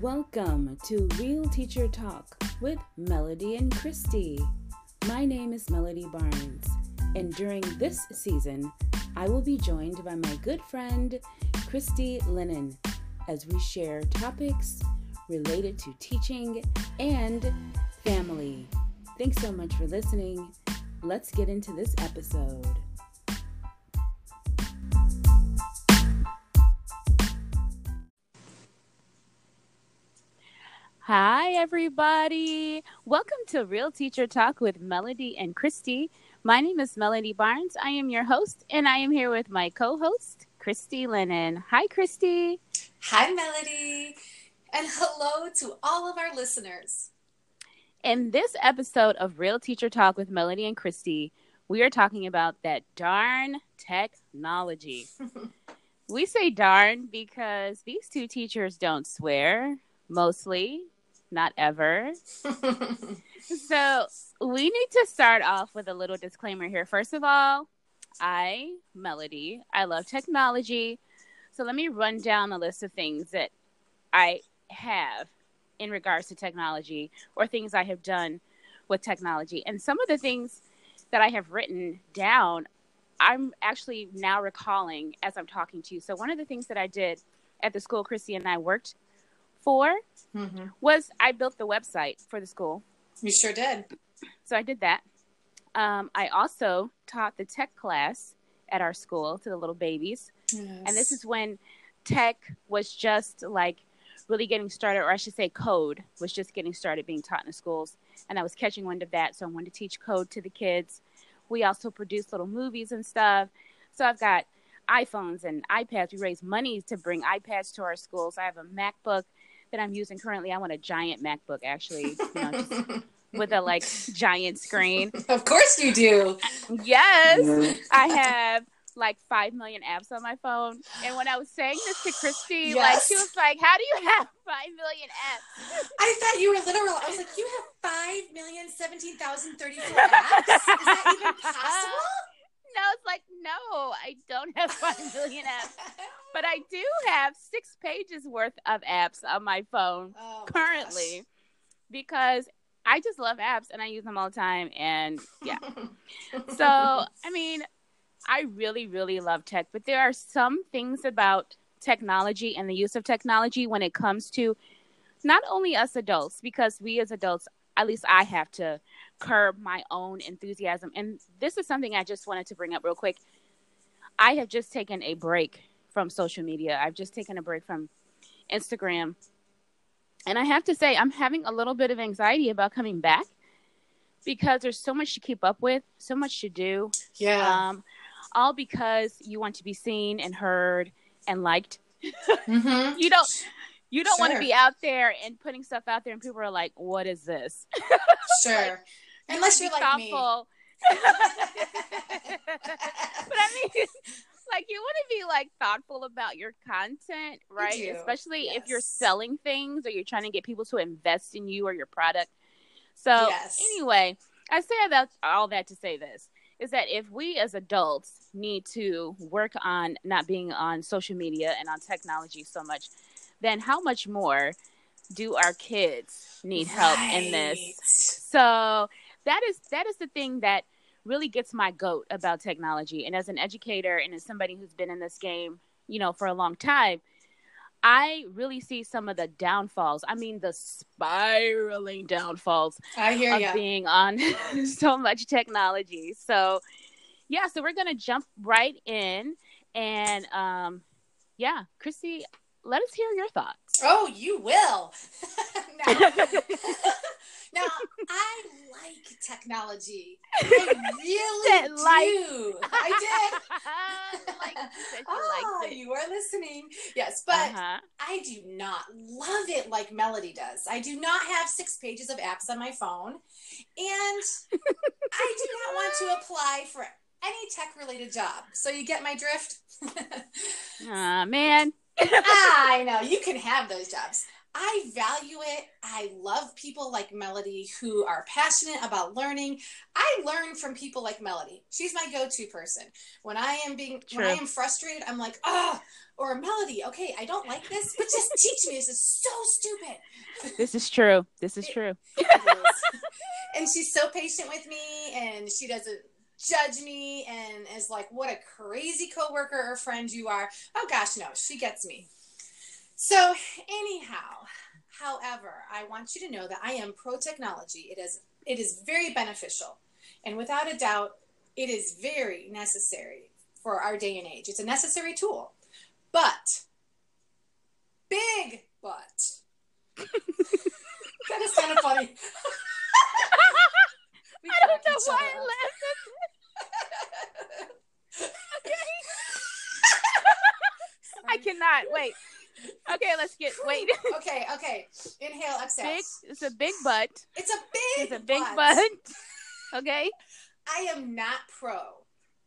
Welcome to Real Teacher Talk with Melody and Christy. My name is Melody Barnes, and during this season, I will be joined by my good friend Christy Lennon as we share topics related to teaching and family. Thanks so much for listening. Let's get into this episode. Hi, everybody. Welcome to Real Teacher Talk with Melody and Christy. My name is Melody Barnes. I am your host, and I am here with my co host, Christy Lennon. Hi, Christy. Hi, Melody. And hello to all of our listeners. In this episode of Real Teacher Talk with Melody and Christy, we are talking about that darn technology. we say darn because these two teachers don't swear, mostly not ever. so we need to start off with a little disclaimer here. First of all, I, Melody, I love technology. So let me run down the list of things that I have in regards to technology or things I have done with technology. And some of the things that I have written down, I'm actually now recalling as I'm talking to you. So one of the things that I did at the school Christy and I worked for mm-hmm. was I built the website for the school. You sure did. So I did that. Um, I also taught the tech class at our school to the little babies. Yes. And this is when tech was just like really getting started, or I should say, code was just getting started being taught in the schools. And I was catching wind of that. So I wanted to teach code to the kids. We also produce little movies and stuff. So I've got iPhones and iPads. We raise money to bring iPads to our schools. I have a MacBook that I'm using currently. I want a giant MacBook, actually, you know, with a like giant screen. Of course you do. Yes, I have like five million apps on my phone. And when I was saying this to Christy, yes. like she was like, "How do you have five million apps?" I thought you were literal. I was like, "You have five million seventeen thousand thirty-four apps? Is that even possible?" No, it's like no, I don't have five million apps, but I do have six pages worth of apps on my phone oh my currently, gosh. because I just love apps and I use them all the time. And yeah, so I mean, I really, really love tech, but there are some things about technology and the use of technology when it comes to not only us adults, because we as adults, at least I have to curb my own enthusiasm. And this is something I just wanted to bring up real quick. I have just taken a break from social media. I've just taken a break from Instagram. And I have to say, I'm having a little bit of anxiety about coming back because there's so much to keep up with, so much to do. Yeah. Um, all because you want to be seen and heard and liked. Mm-hmm. you don't you don't sure. want to be out there and putting stuff out there and people are like, "What is this?" Sure. like, Unless you're like thoughtful. me. but I mean, like you want to be like thoughtful about your content, right? Especially yes. if you're selling things or you're trying to get people to invest in you or your product. So yes. anyway, I say about all that to say this is that if we as adults need to work on not being on social media and on technology so much, then how much more do our kids need help right. in this? So that is that is the thing that really gets my goat about technology. And as an educator and as somebody who's been in this game, you know, for a long time, I really see some of the downfalls. I mean, the spiraling downfalls I hear of being on so much technology. So, yeah, so we're gonna jump right in, and um, yeah, Chrissy, let us hear your thoughts. Oh, you will. now, I like technology. I really do. I did. like, oh, you are listening. Yes, but uh-huh. I do not love it like Melody does. I do not have six pages of apps on my phone, and I do not want to apply for any tech related job. So you get my drift? Ah, uh, man. I know you can have those jobs. I value it. I love people like Melody who are passionate about learning. I learn from people like Melody. She's my go-to person. When I am being True. when I am frustrated, I'm like, "Oh, or Melody, okay, I don't like this, but just teach me. This is so stupid." This is true. This is true. and she's so patient with me and she doesn't judge me and is like, "What a crazy coworker or friend you are." Oh gosh, no, she gets me. So, anyhow, however, I want you to know that I am pro technology. It is it is very beneficial. And without a doubt, it is very necessary for our day and age. It's a necessary tool. But big but. that is kind of funny. I don't know why I laughed. okay. I cannot wait. Okay, let's get wait. okay, okay. Inhale, exhale. Big, it's a big butt. It's a big. It's a big butt. butt. Okay. I am not pro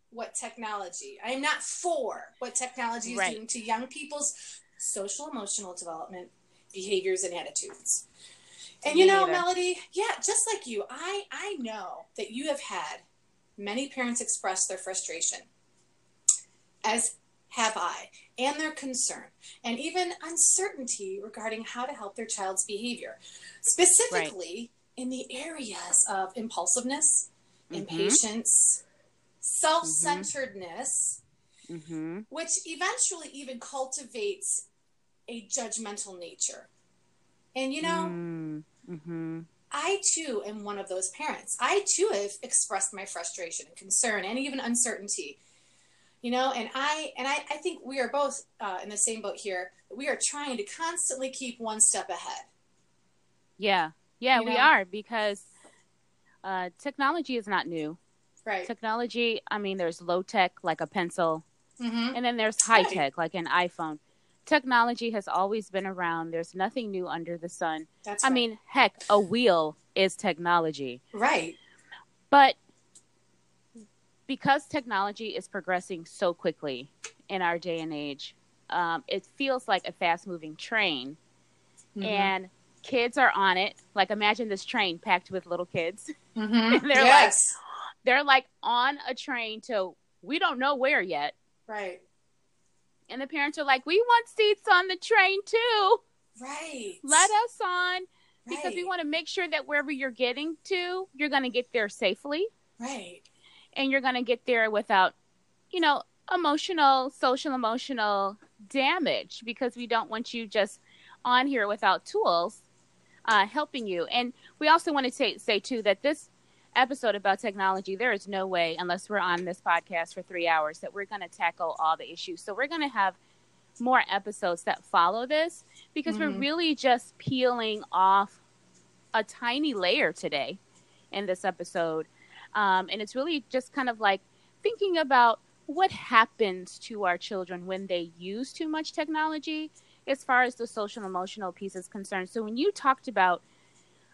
what technology. I am not for what technology is right. doing to young people's social emotional development, behaviors, and attitudes. And you know, Melody, yeah, just like you, I I know that you have had many parents express their frustration, as have I, and their concern, and even uncertainty regarding how to help their child's behavior, specifically right. in the areas of impulsiveness, mm-hmm. impatience, self centeredness, mm-hmm. which eventually even cultivates a judgmental nature. And you know, mm. Mm-hmm. I too am one of those parents. I too have expressed my frustration and concern and even uncertainty. You know, and I and I, I think we are both uh, in the same boat here. We are trying to constantly keep one step ahead. Yeah, yeah, you we know? are because uh, technology is not new. Right. Technology. I mean, there's low tech like a pencil, mm-hmm. and then there's high tech right. like an iPhone technology has always been around. There's nothing new under the sun. That's I right. mean, heck, a wheel is technology. Right. But because technology is progressing so quickly in our day and age, um, it feels like a fast moving train. Mm-hmm. And kids are on it. Like imagine this train packed with little kids. Mm-hmm. they're yes. like they're like on a train to we don't know where yet. Right. And the parents are like, we want seats on the train too. Right. Let us on because right. we want to make sure that wherever you're getting to, you're going to get there safely. Right. And you're going to get there without, you know, emotional, social emotional damage because we don't want you just on here without tools uh, helping you. And we also want to say, say too that this episode about technology, there is no way, unless we're on this podcast for three hours, that we're going to tackle all the issues. So we're going to have more episodes that follow this because mm-hmm. we're really just peeling off a tiny layer today in this episode. Um, and it's really just kind of like thinking about what happens to our children when they use too much technology as far as the social emotional piece is concerned. So when you talked about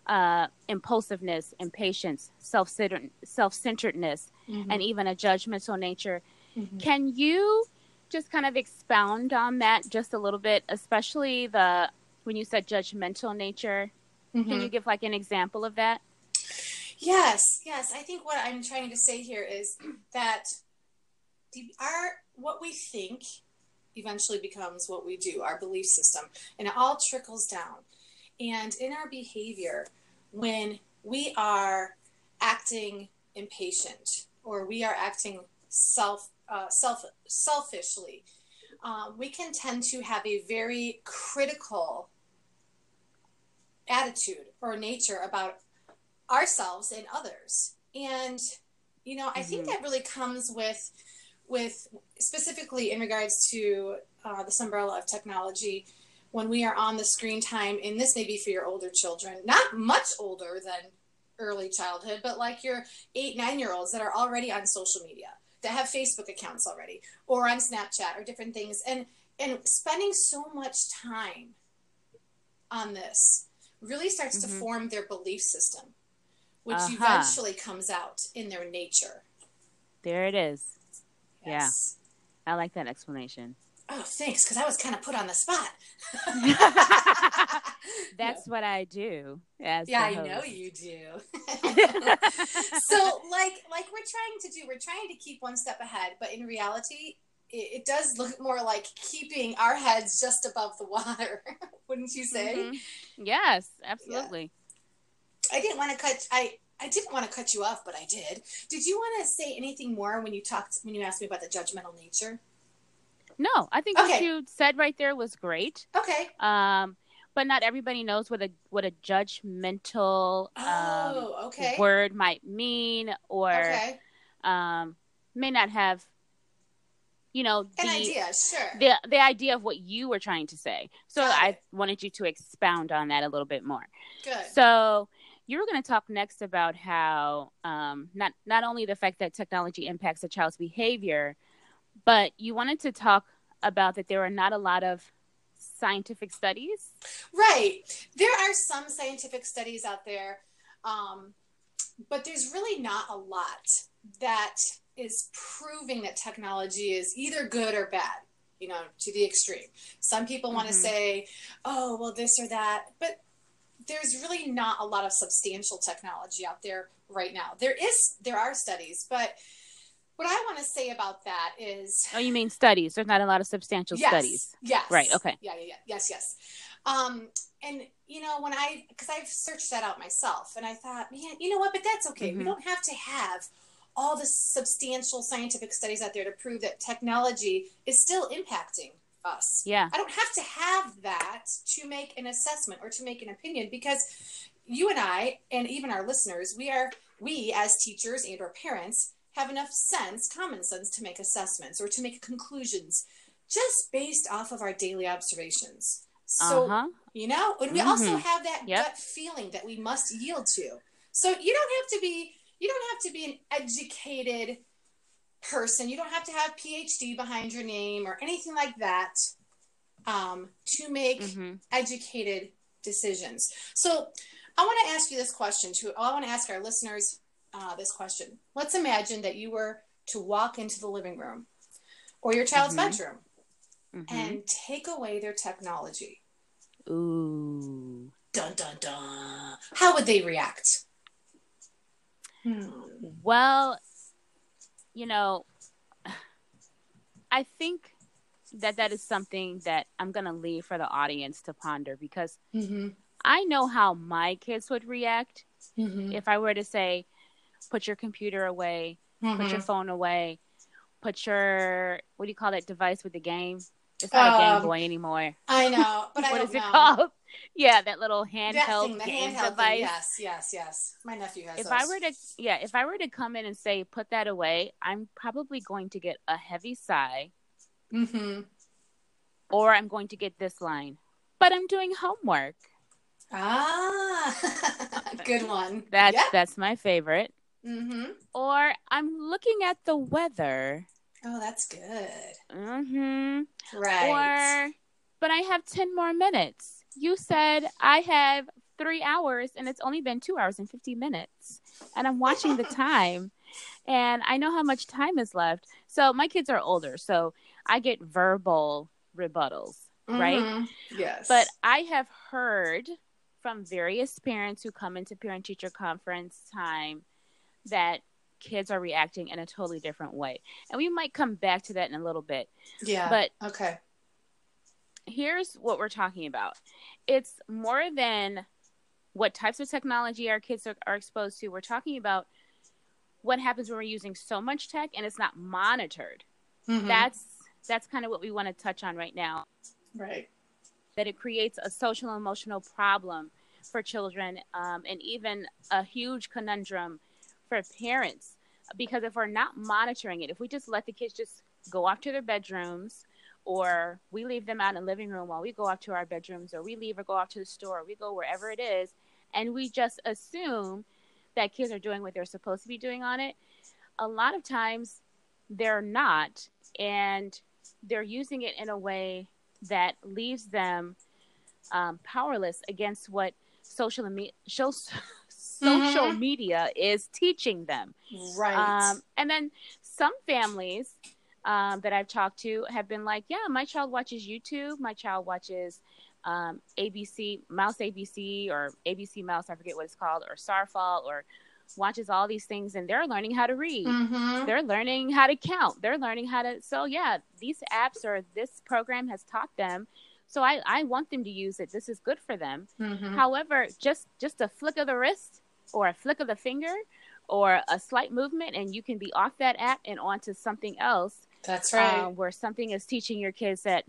uh, impulsiveness, impatience, self centeredness, mm-hmm. and even a judgmental nature. Mm-hmm. Can you just kind of expound on that just a little bit, especially the when you said judgmental nature? Mm-hmm. Can you give like an example of that? Yes, yes. I think what I'm trying to say here is that our what we think eventually becomes what we do, our belief system, and it all trickles down. And in our behavior, when we are acting impatient or we are acting self uh, self selfishly, uh, we can tend to have a very critical attitude or nature about ourselves and others. And you know, I mm-hmm. think that really comes with with specifically in regards to uh, this umbrella of technology when we are on the screen time, and this may be for your older children, not much older than early childhood, but like your eight, nine year olds that are already on social media, that have Facebook accounts already, or on Snapchat or different things, and and spending so much time on this really starts mm-hmm. to form their belief system, which uh-huh. eventually comes out in their nature. There it is. Yes. Yeah. I like that explanation. Oh, thanks, because I was kind of put on the spot. That's what I do. As yeah, I know you do. so, like, like we're trying to do, we're trying to keep one step ahead, but in reality, it, it does look more like keeping our heads just above the water. Wouldn't you say? Mhm. Yes, absolutely. I didn't want to cut. I I didn't want to cut you off, but I did. Did you want to say anything more when you talked when you asked me about the judgmental nature? No, I think what you said right there was great. Okay. Um, but not everybody knows what a what a judgmental um, Oh, okay. word might mean, or okay. um, may not have, you know, the An idea, sure. the the idea of what you were trying to say. So Got I it. wanted you to expound on that a little bit more. Good. So you were going to talk next about how um, not not only the fact that technology impacts a child's behavior, but you wanted to talk about that there are not a lot of scientific studies. Right. There are some scientific studies out there, um, but there's really not a lot that is proving that technology is either good or bad, you know, to the extreme. Some people want to Mhm. say, oh, well, this or that, but there's really not a lot of substantial technology out there right now. There is, there are studies, but what I want to say about that is Oh, you mean studies? There's not a lot of substantial yes, studies. Yes. Right, okay. Yeah, yeah, yeah. Yes, yes. Um, and you know, when I because I've searched that out myself, and I thought, man, you know what? But that's okay. We Mhm. don't have to have all the substantial scientific studies out there to prove that technology is still impacting us. Yeah. I don't have to have that to make an assessment or to make an opinion because you and I and even our listeners, we are we as teachers and or parents have enough sense, common sense to make assessments or to make conclusions just based off of our daily observations. So, uh huh. you know, and we also Mhm. have that Yep. gut feeling that we must yield to. So you don't have to be you don't have to be an educated person. You don't have to have PhD behind your name or anything like that um, to make hmm educated decisions. So I want to ask you this question too. I want to ask our listeners uh, this question. Let's imagine that you were to walk into the living room or your child's Mhm. bedroom hmm and take away their technology. Ooh. Dun dun dun. How would they react? Hmm. Well, you know, I think that that is something that I'm going to leave for the audience to ponder because Mm-hmm. I know how my kids would react Mm-hmm. if I were to say, put your computer away, put your phone away, put your, what do you call that device with the game? It's not a Um, Game Boy anymore. I know, but I What is it know. called? Yeah, that little That handheld thing, the game handheld device. thing. Yes, yes, yes. My nephew has if those. I were to yeah, if I were to come in and say put that away, I'm probably going to get a heavy sigh Mm-hmm. or I'm going to get this line. But I'm doing homework. Ah, good one. That's yeah. that's my favorite. Mm-hmm. Or I'm looking at the weather. Oh, that's good. Mhm. Right. Or but I have 10 more minutes. You said I have 3 hours and it's only been 2 hours and 50 minutes. And I'm watching the time and I know how much time is left. So my kids are older, so I get verbal rebuttals. right? Mhm. Yes. But I have heard from various parents who come into parent teacher conference time that kids are reacting in a totally different way. And we might come back to that in a little bit. yeah. But okay. Here's what we're talking about it's more than what types of technology our kids are, are exposed to. We're talking about what happens when we're using so much tech and it's not monitored. Mhm. That's that's kind of what we want to touch on right now. right. that it creates a social and emotional problem for children um, and even a huge conundrum for parents because if we're not monitoring it if we just let the kids just go off to their bedrooms or we leave them out in the living room while we go off to our bedrooms or we leave or go off to the store or we go wherever it is and we just assume that kids are doing what they're supposed to be doing on it a lot of times they're not and they're using it in a way that leaves them um, powerless against what social me- social social media is teaching them. Right. Um, and then some families um, that I've talked to have been like, yeah, my child watches YouTube. My child watches um, ABC, Mouse ABC, or ABC Mouse, I forget what it's called, or Starfall, or watches all these things and they're learning how to read. Mm-hmm. They're learning how to count. They're learning how to. So, yeah, these apps or this program has taught them. So I, I want them to use it. This is good for them. Mm-hmm. However, just just a flick of the wrist or a flick of the finger or a slight movement and you can be off that app and onto something else That's right. uh, where something is teaching your kids that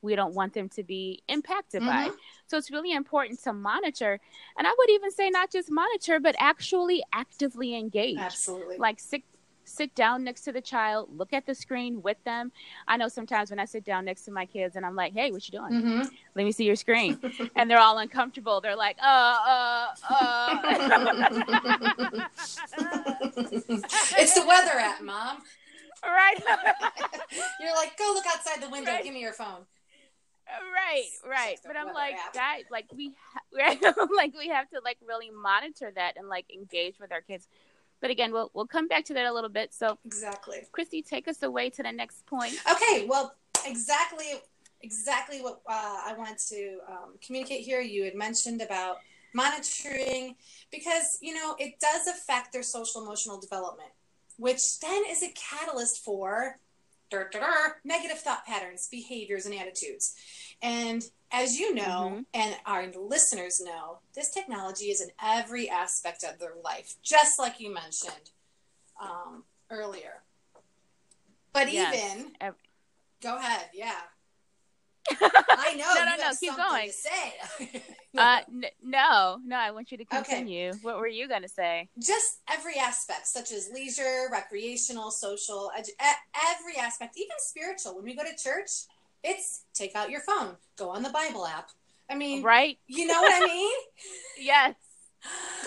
we don't want them to be impacted by. Mhm. So it's really important to monitor. And I would even say not just monitor, but actually actively engage. Absolutely. Like sit, sit down next to the child, look at the screen with them. I know sometimes when I sit down next to my kids and I'm like, hey, what you doing? hmm Let me see your screen. and they're all uncomfortable. They're like, uh, uh, uh. it's the weather app, mom. Right. You're like, go look outside the window. Right. Give me your phone. right right but i'm like app. guys like we ha- like we have to like really monitor that and like engage with our kids but again we'll we'll come back to that a little bit so Exactly. christy take us away to the next point Okay. Well, exactly, exactly what uh, I wanted to um, communicate here. You had mentioned about monitoring because you know it does affect their social emotional development, which then is a catalyst for dur, dur, dur, negative thought patterns, behaviors, and attitudes. And as you know, Mhm. and our listeners know, this technology is in every aspect of their life, just like you mentioned um, earlier. But Yes. even, Ev- go ahead, yeah. I know. No, no, no, keep going. To say. uh n- no no i want you to Okay. continue what were you gonna say just every aspect, such as leisure, recreational, social, edu- every aspect, even spiritual. When we go to church, it's take out your phone, go on the Bible app. I mean, right you know what I mean? yes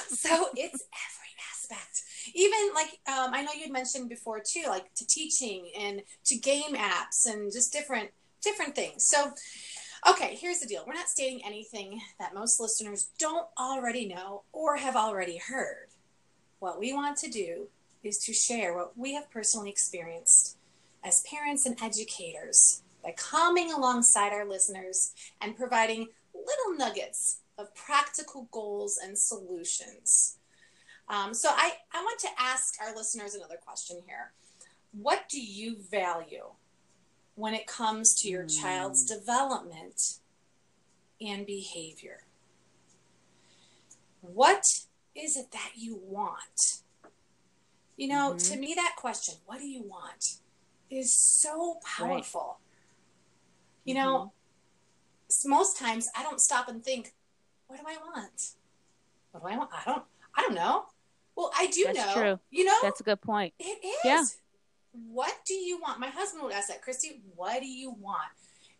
so it's every aspect. Even like um, I know you'd mentioned before too, like to teaching and to game apps and just different different things. So, okay, here's the deal: we're not stating anything that most listeners don't already know or have already heard. What we want to do is to share what we have personally experienced as parents and educators by coming alongside our listeners and providing little nuggets of practical goals and solutions. Um, so I, I want to ask our listeners another question here. What do you value when it comes to your Hmm. child's development and behavior? What is it that you want? You know, Mhm. to me, that question, what do you want, is so powerful. You know, most times I don't stop and think, what do I want? What do I want? I don't I don't know. Well, I do That's know. true. You know? that's a good point it is. Yeah. What do you want? My husband would ask that, Christy, what do you want?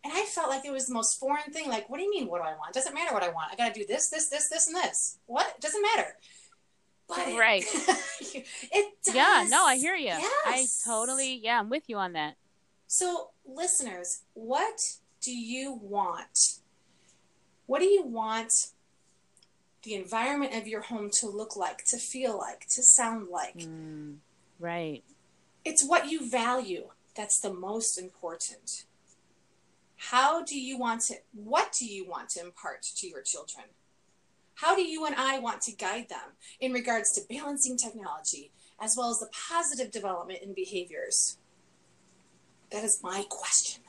And I felt like it was the most foreign thing. Like, what do you mean, what do I want? Doesn't matter what I want. I got to do this, this, this, this, and this. What? Doesn't matter. But Right. it does. yeah no i hear you Yes. i totally yeah i'm with you on that So, listeners, what do you want? What do you want the environment of your home to look like, to feel like, to sound like? Mm, right It's what you value that's the most important. How do you want to, what do you want to impart to your children? How do you and I want to guide them in regards to balancing technology as well as the positive development in behaviors? That is my question.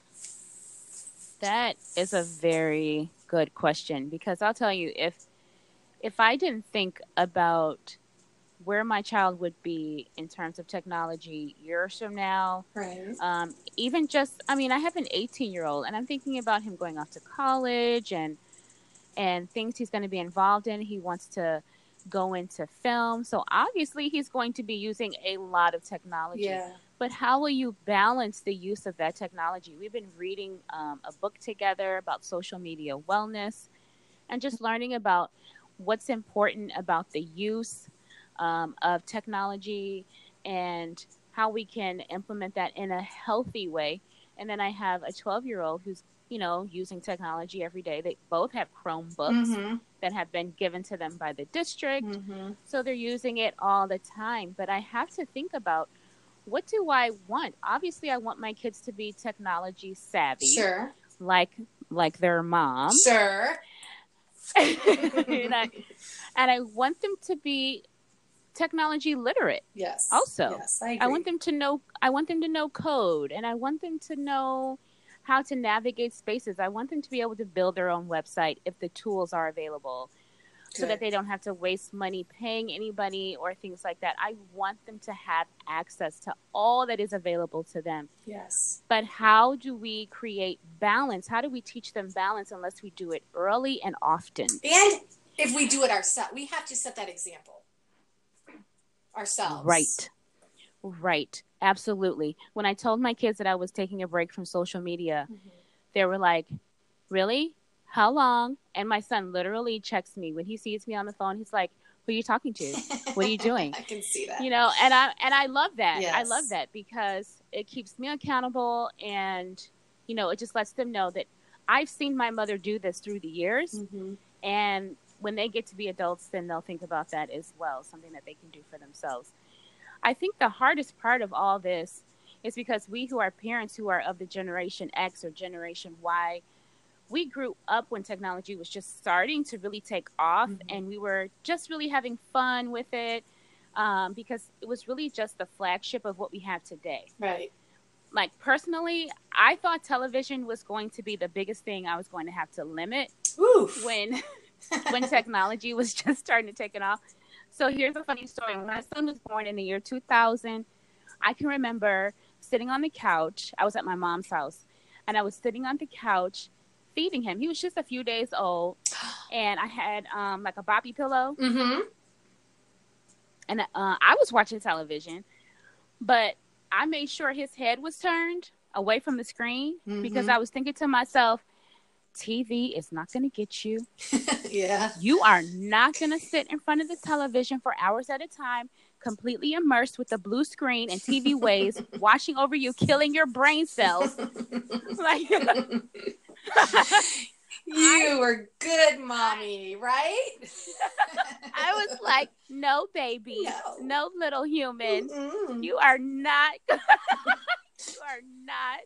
That is a very good question because I'll tell you if if I didn't think about where my child would be in terms of technology years from now, Right. um, even just I mean I have an 18 year old and I'm thinking about him going off to college and and things he's going to be involved in. He wants to go into film, so obviously he's going to be using a lot of technology Yeah. but how will you balance the use of that technology? We've been reading um, a book together about social media wellness and just learning about what's important about the use um, of technology and how we can implement that in a healthy way. And then I have a 12 year old who's, you know, using technology every day. They both have Chromebooks Mm-hmm. that have been given to them by the district. Mm-hmm. So they're using it all the time. But I have to think about what do I want? Obviously, I want my kids to be technology savvy, Sure. like like their mom, Sure. and I and I want them to be technology literate. Yes. Also, yes, I, I want them to know I want them to know code and I want them to know how to navigate spaces. I want them to be able to build their own website if the tools are available so that they don't have to waste money paying anybody or things like that. I want them to have access to all that is available to them. Yes. But how do we create balance? How do we teach them balance unless we do it early and often? And if we do it ourselves, we have to set that example ourselves. Right. Right. Absolutely. When I told my kids that I was taking a break from social media, Mhm. they were like, Really? How long? And my son literally checks me when he sees me on the phone. He's like, Who are you talking to? What are you doing? I can see that. You know, and I and I love that. I love that because it keeps me accountable and you know, it just lets them know that I've seen my mother do this through the years hmm and when they get to be adults, then they'll think about that as well, something that they can do for themselves. I think the hardest part of all this is because we who are parents who are of the generation X or generation Y, we grew up when technology was just starting to really take off Mhm. and we were just really having fun with it um, because it was really just the flagship of what we have today Right. like personally i thought television was going to be the biggest thing i was going to have to limit Oof. when when technology was just starting to take it off. So here's a funny story. When my son was born in the year 2000, I can remember sitting on the couch. I was at my mom's house, and I was sitting on the couch feeding him. He was just a few days old, and I had um, like a boppy pillow, Mm-hmm. and uh, I was watching television, but I made sure his head was turned away from the screen because Mhm. I was thinking to myself, TV is not going to get you. yeah. You are not going to sit in front of the television for hours at a time, completely immersed with the blue screen and TV waves washing over you, killing your brain cells. Like, you were good, mommy, right? I was like, no, baby, No. no, little human, Mm-mm. you are not. You are not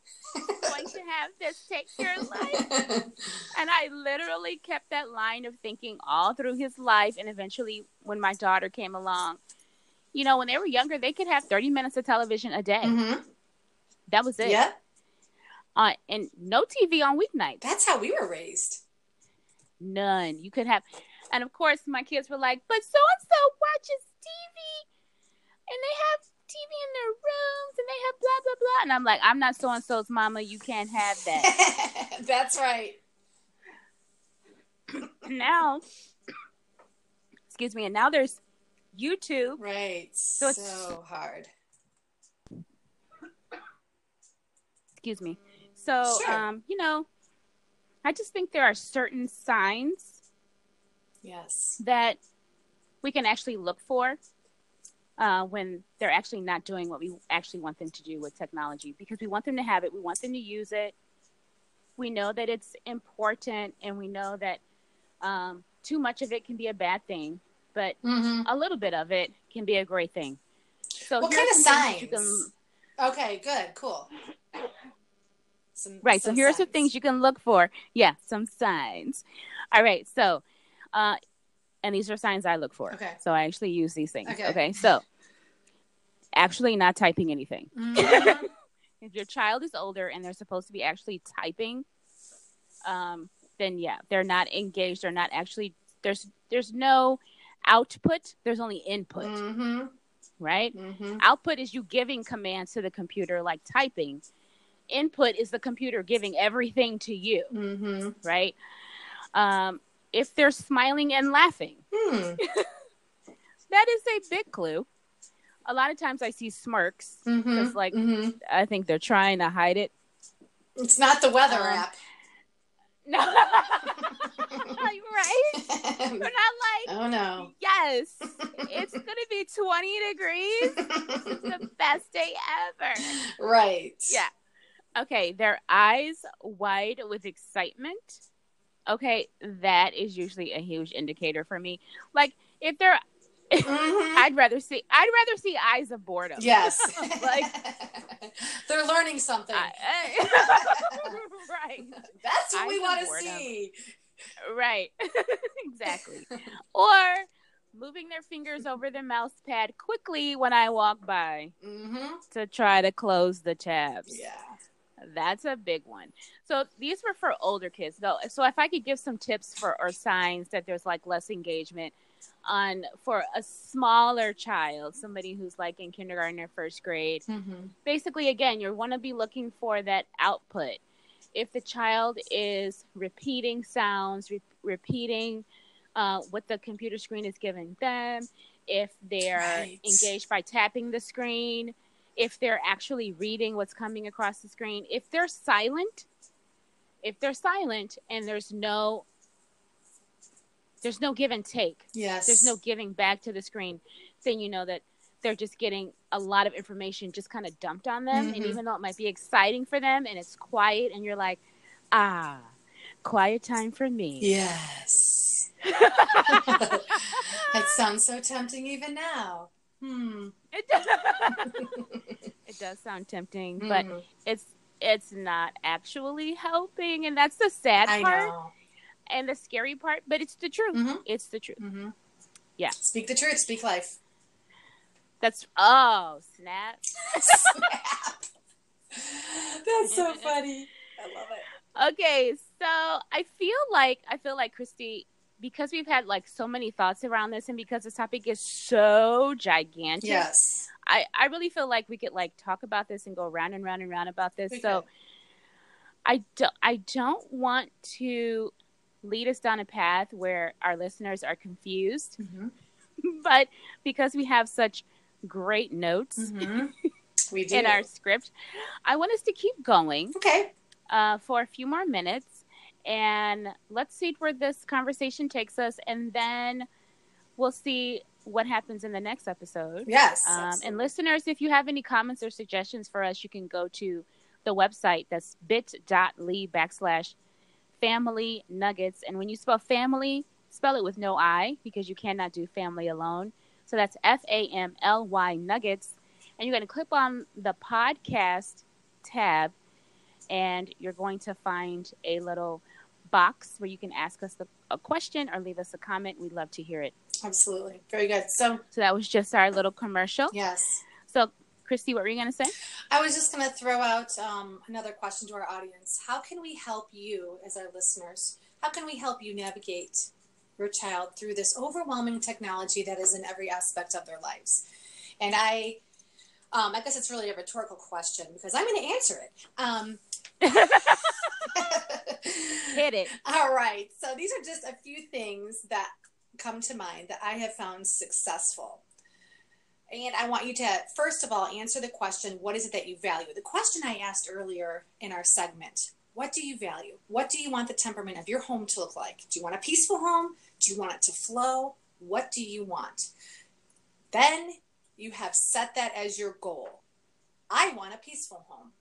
going to have this take your life. And I literally kept that line of thinking all through his life. And eventually, when my daughter came along, you know, when they were younger, they could have 30 minutes of television a day. Mhm. That was it. Yeah. Uh, and no TV on weeknights. That's how we were raised. None. You could have. And of course, my kids were like, but so and so watches TV and they have TV in their rooms and they have blah, blah, blah. And I'm like, I'm not so and so's mama. You can't have that. That's right. now, excuse me, and now there's YouTube. Right. So it's, So, hard. Excuse me. So, Sure. um, you know, I just think there are certain signs Yes. that we can actually look for uh, when they're actually not doing what we actually want them to do with technology because we want them to have it, we want them to use it. We know that it's important and we know that um, too much of it can be a bad thing, but Mm-hmm. a little bit of it can be a great thing. So, What kind of some things you signs? can- Okay. Good. Cool. Some, Right. So some here are some things you can look for. Yeah, some signs. All right. So, uh, and these are signs I look for. Okay. So I actually use these things. Okay. Okay. So, actually not typing anything. Mhm. If your child is older and they're supposed to be actually typing, um, then yeah, they're not engaged. They're not actually. There's there's no output. There's only input. Mhm. Right. Mhm. Output is you giving commands to the computer, like typing. Input is the computer giving everything to you. Mhm. right? Um, if they're smiling and laughing, Hmm. that is a big clue. A lot of times I see smirks. Mhm. It's like- Mhm. I think they're trying to hide it. It's not the weather Um, app. No, right? We're not like, oh no. yes, it's gonna be 20 degrees. It's the best day ever. right. Yeah. Okay, their eyes wide with excitement. Okay, that is usually a huge indicator for me. Like if they're Mm-hmm. I'd rather see. I'd rather see eyes of boredom. Yes, like they're learning something. I, I, right. That's what eyes we want to see. Right. exactly. or moving their fingers over the mouse pad quickly when I walk by mm-hmm. to try to close the tabs. Yeah. That's a big one. So these were for older kids though. So if I could give some tips for or signs that there's like less engagement on for a smaller child, somebody who's like in kindergarten or first grade. Mm-hmm. Basically again, you want to be looking for that output. If the child is repeating sounds, re- repeating uh, what the computer screen is giving them, if they're right. engaged by tapping the screen, if they're actually reading what's coming across the screen, if they're silent, if they're silent and there's no there's no give and take. Yes. There's no giving back to the screen, then you know that they're just getting a lot of information just kind of dumped on them. Mm-hmm. And even though it might be exciting for them and it's quiet and you're like, ah, quiet time for me. Yes. that sounds so tempting even now. Hmm. It does, it does sound tempting, mm. but it's it's not actually helping, and that's the sad I part know. And the scary part. But it's the truth. Mm-hmm. It's the truth. Mm-hmm. Yeah. Speak the truth. Speak life. That's oh snap. snap. That's so funny. I love it. Okay, so I feel like I feel like Christy because we've had like so many thoughts around this and because this topic is so gigantic yes i i really feel like we could like talk about this and go round and round and round about this we so could. i don't i don't want to lead us down a path where our listeners are confused. Mm-hmm. but because we have such great notes mm-hmm. we do. in our script i want us to keep going okay. uh, for a few more minutes. And let's see where this conversation takes us. And then we'll see what happens in the next episode. Yes. Um, and listeners if you have any comments or suggestions for us you can go to the website. That's bit.ly backslash family nuggets and when you spell family spell it with no i because you cannot do family alone so that's f-a-m-l-y nuggets and you're going to click on the podcast tab and you're going to find a little box where you can ask us the, a question or leave us a comment. We'd love to hear it. Absolutely. Very good. So, so that was just our little commercial. Yes. So, Christy, what were you going to say? I was just going to throw out um, another question to our audience. How can we help you as our listeners? How can we help you navigate your child through this overwhelming technology that is in every aspect of their lives? And I, um, I guess it's really a rhetorical question because I'm going to answer it. Um, Hit it. All right. So these are just a few things that come to mind that I have found successful. And I want you to, first of all, answer the question what is it that you value? The question I asked earlier in our segment what do you value? What do you want the temperament of your home to look like? Do you want a peaceful home? Do you want it to flow? What do you want? Then you have set that as your goal. I want a peaceful home.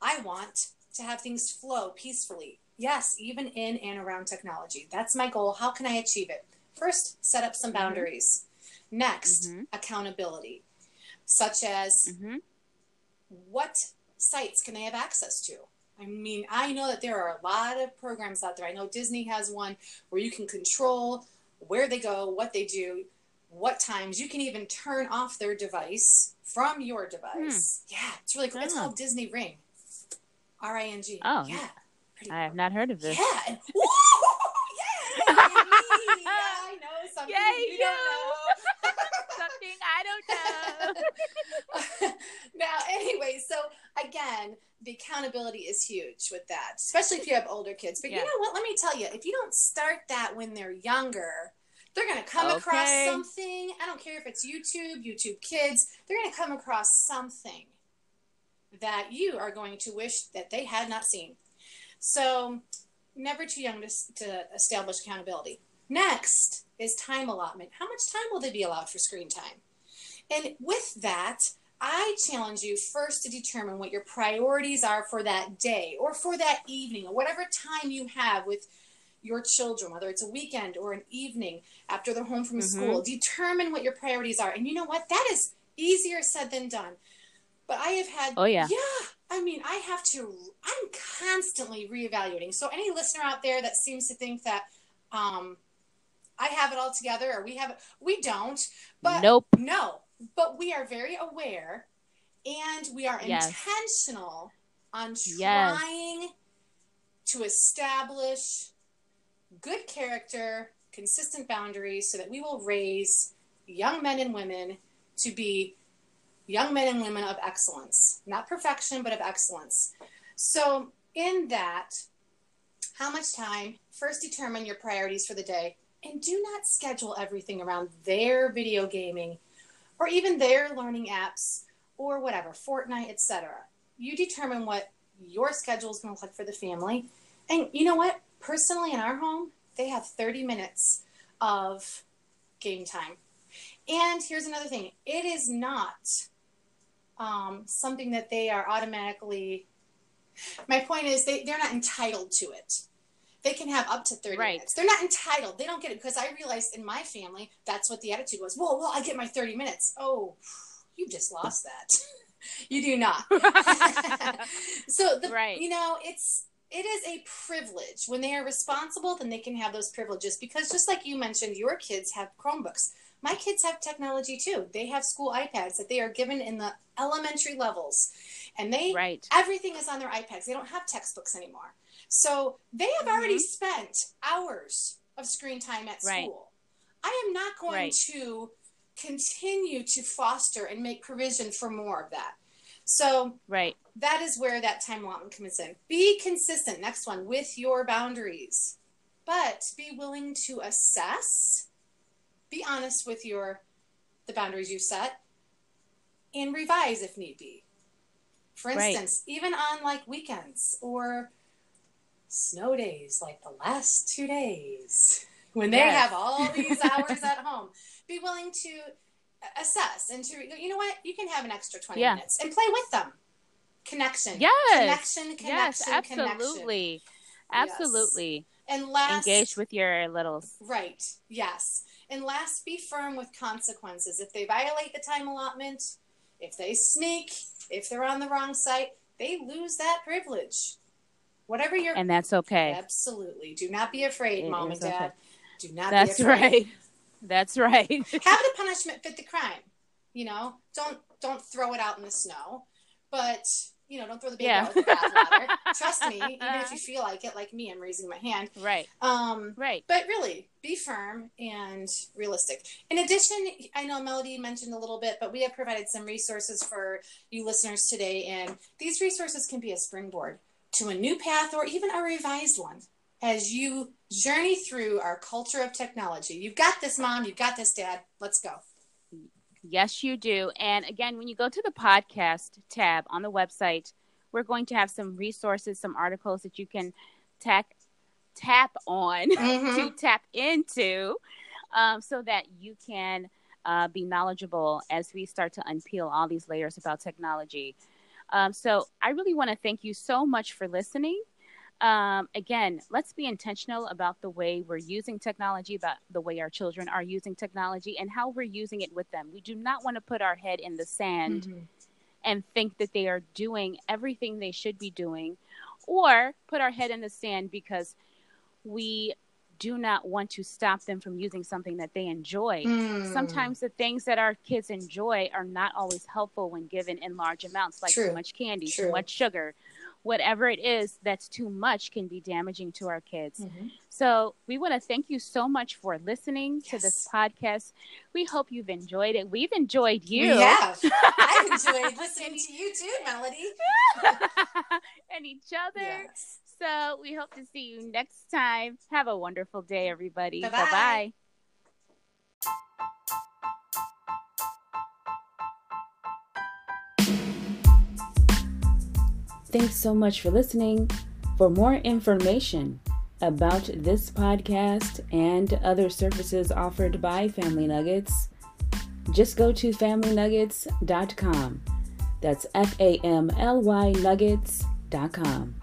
I want to have things flow peacefully. Yes, even in and around technology. That's my goal. How can I achieve it? First, set up some mm-hmm. boundaries. Next, mm-hmm. accountability, such as mm-hmm. what sites can they have access to? I mean, I know that there are a lot of programs out there. I know Disney has one where you can control where they go, what they do, what times. You can even turn off their device from your device. Hmm. Yeah, it's really cool. It's called Disney Ring. R I N G. Oh, yeah. I have not heard of this. Yeah. Woo! yeah. I know something Yay, you, you. don't know. Something I don't know. now, anyway, so again, the accountability is huge with that, especially if you have older kids. But yeah. you know what? Let me tell you, if you don't start that when they're younger, they're going to come okay. across something. I don't care if it's YouTube, YouTube Kids, they're going to come across something that you are going to wish that they had not seen. So, never too young to, to establish accountability. Next is time allotment. How much time will they be allowed for screen time? And with that, I challenge you first to determine what your priorities are for that day or for that evening or whatever time you have with your children, whether it's a weekend or an evening after they're home from mm-hmm. school. Determine what your priorities are. And you know what? That is easier said than done. But I have had, oh, yeah. Yeah. I mean, I have to, I'm constantly reevaluating. So, any listener out there that seems to think that, um, I have it all together or we have it, we don't. But nope. No, but we are very aware and we are yes. intentional on trying yes. to establish good character, consistent boundaries so that we will raise young men and women to be young men and women of excellence, not perfection, but of excellence. So, in that, how much time? First, determine your priorities for the day and do not schedule everything around their video gaming or even their learning apps or whatever, Fortnite, etc. You determine what your schedule is going to look like for the family. And you know what? Personally, in our home, they have 30 minutes of game time. And here's another thing it is not um, something that they are automatically. My point is, they, they're not entitled to it. They can have up to 30 right. minutes. They're not entitled. They don't get it because I realized in my family, that's what the attitude was. Well, well, I get my 30 minutes. Oh, you just lost that. you do not. so the, right. you know, it's it is a privilege when they are responsible then they can have those privileges because just like you mentioned your kids have chromebooks my kids have technology too they have school ipads that they are given in the elementary levels and they right. everything is on their ipads they don't have textbooks anymore so they have mm-hmm. already spent hours of screen time at right. school i am not going right. to continue to foster and make provision for more of that. So right. that is where that time allotment comes in. Be consistent, next one, with your boundaries. But be willing to assess, be honest with your the boundaries you set, and revise if need be. For instance, right. even on like weekends or snow days, like the last two days, when they yes. have all these hours at home be willing to assess and to you know what? You can have an extra 20 yeah. minutes and play with them. Connection. Yes. Connection connection yes absolutely. connection. absolutely. Yes. and last engage with your littles. Right. Yes. And last be firm with consequences. If they violate the time allotment if they sneak if they're on the wrong site they lose that privilege whatever you're and that's okay absolutely do not be afraid it mom and dad okay. do not be afraid. that's right that's right. Have the punishment fit the crime. You know, don't don't throw it out in the snow, but you know, don't throw the baby yeah. out with the bathwater. Trust me, even if you feel like it, like me, I'm raising my hand. Right. Um, right. But really, be firm and realistic. In addition, I know Melody mentioned a little bit, but we have provided some resources for you listeners today, and these resources can be a springboard to a new path or even a revised one as you journey through our culture of technology. You've got this, mom. You've got this, dad. Let's go. Yes, you do. And again, when you go to the podcast tab on the website, we're going to have some resources, some articles that you can tap tap on mm-hmm. to tap into, um, so that you can uh, be knowledgeable as we start to unpeel all these layers about technology. Um, so I really want to thank you so much for listening um, again, let's be intentional about the way we're using technology, about the way our children are using technology, and how we're using it with them. We do not want to put our head in the sand mm-hmm. and think that they are doing everything they should be doing, or put our head in the sand because we do not want to stop them from using something that they enjoy. Mm. Sometimes the things that our kids enjoy are not always helpful when given in large amounts, like True. too much candy, True. too much sugar, whatever it is that's too much can be damaging to our kids. Mm-hmm. So we want to thank you so much for listening yes. to this podcast. We hope you've enjoyed it. We've enjoyed you. We have. I've enjoyed listening to you too, Melody. and each other. Yes. So we hope to see you next time. Have a wonderful day, everybody. Bye bye. Thanks so much for listening. For more information about this podcast and other services offered by Family Nuggets, just go to familynuggets.com. That's F A M L Y nuggets.com.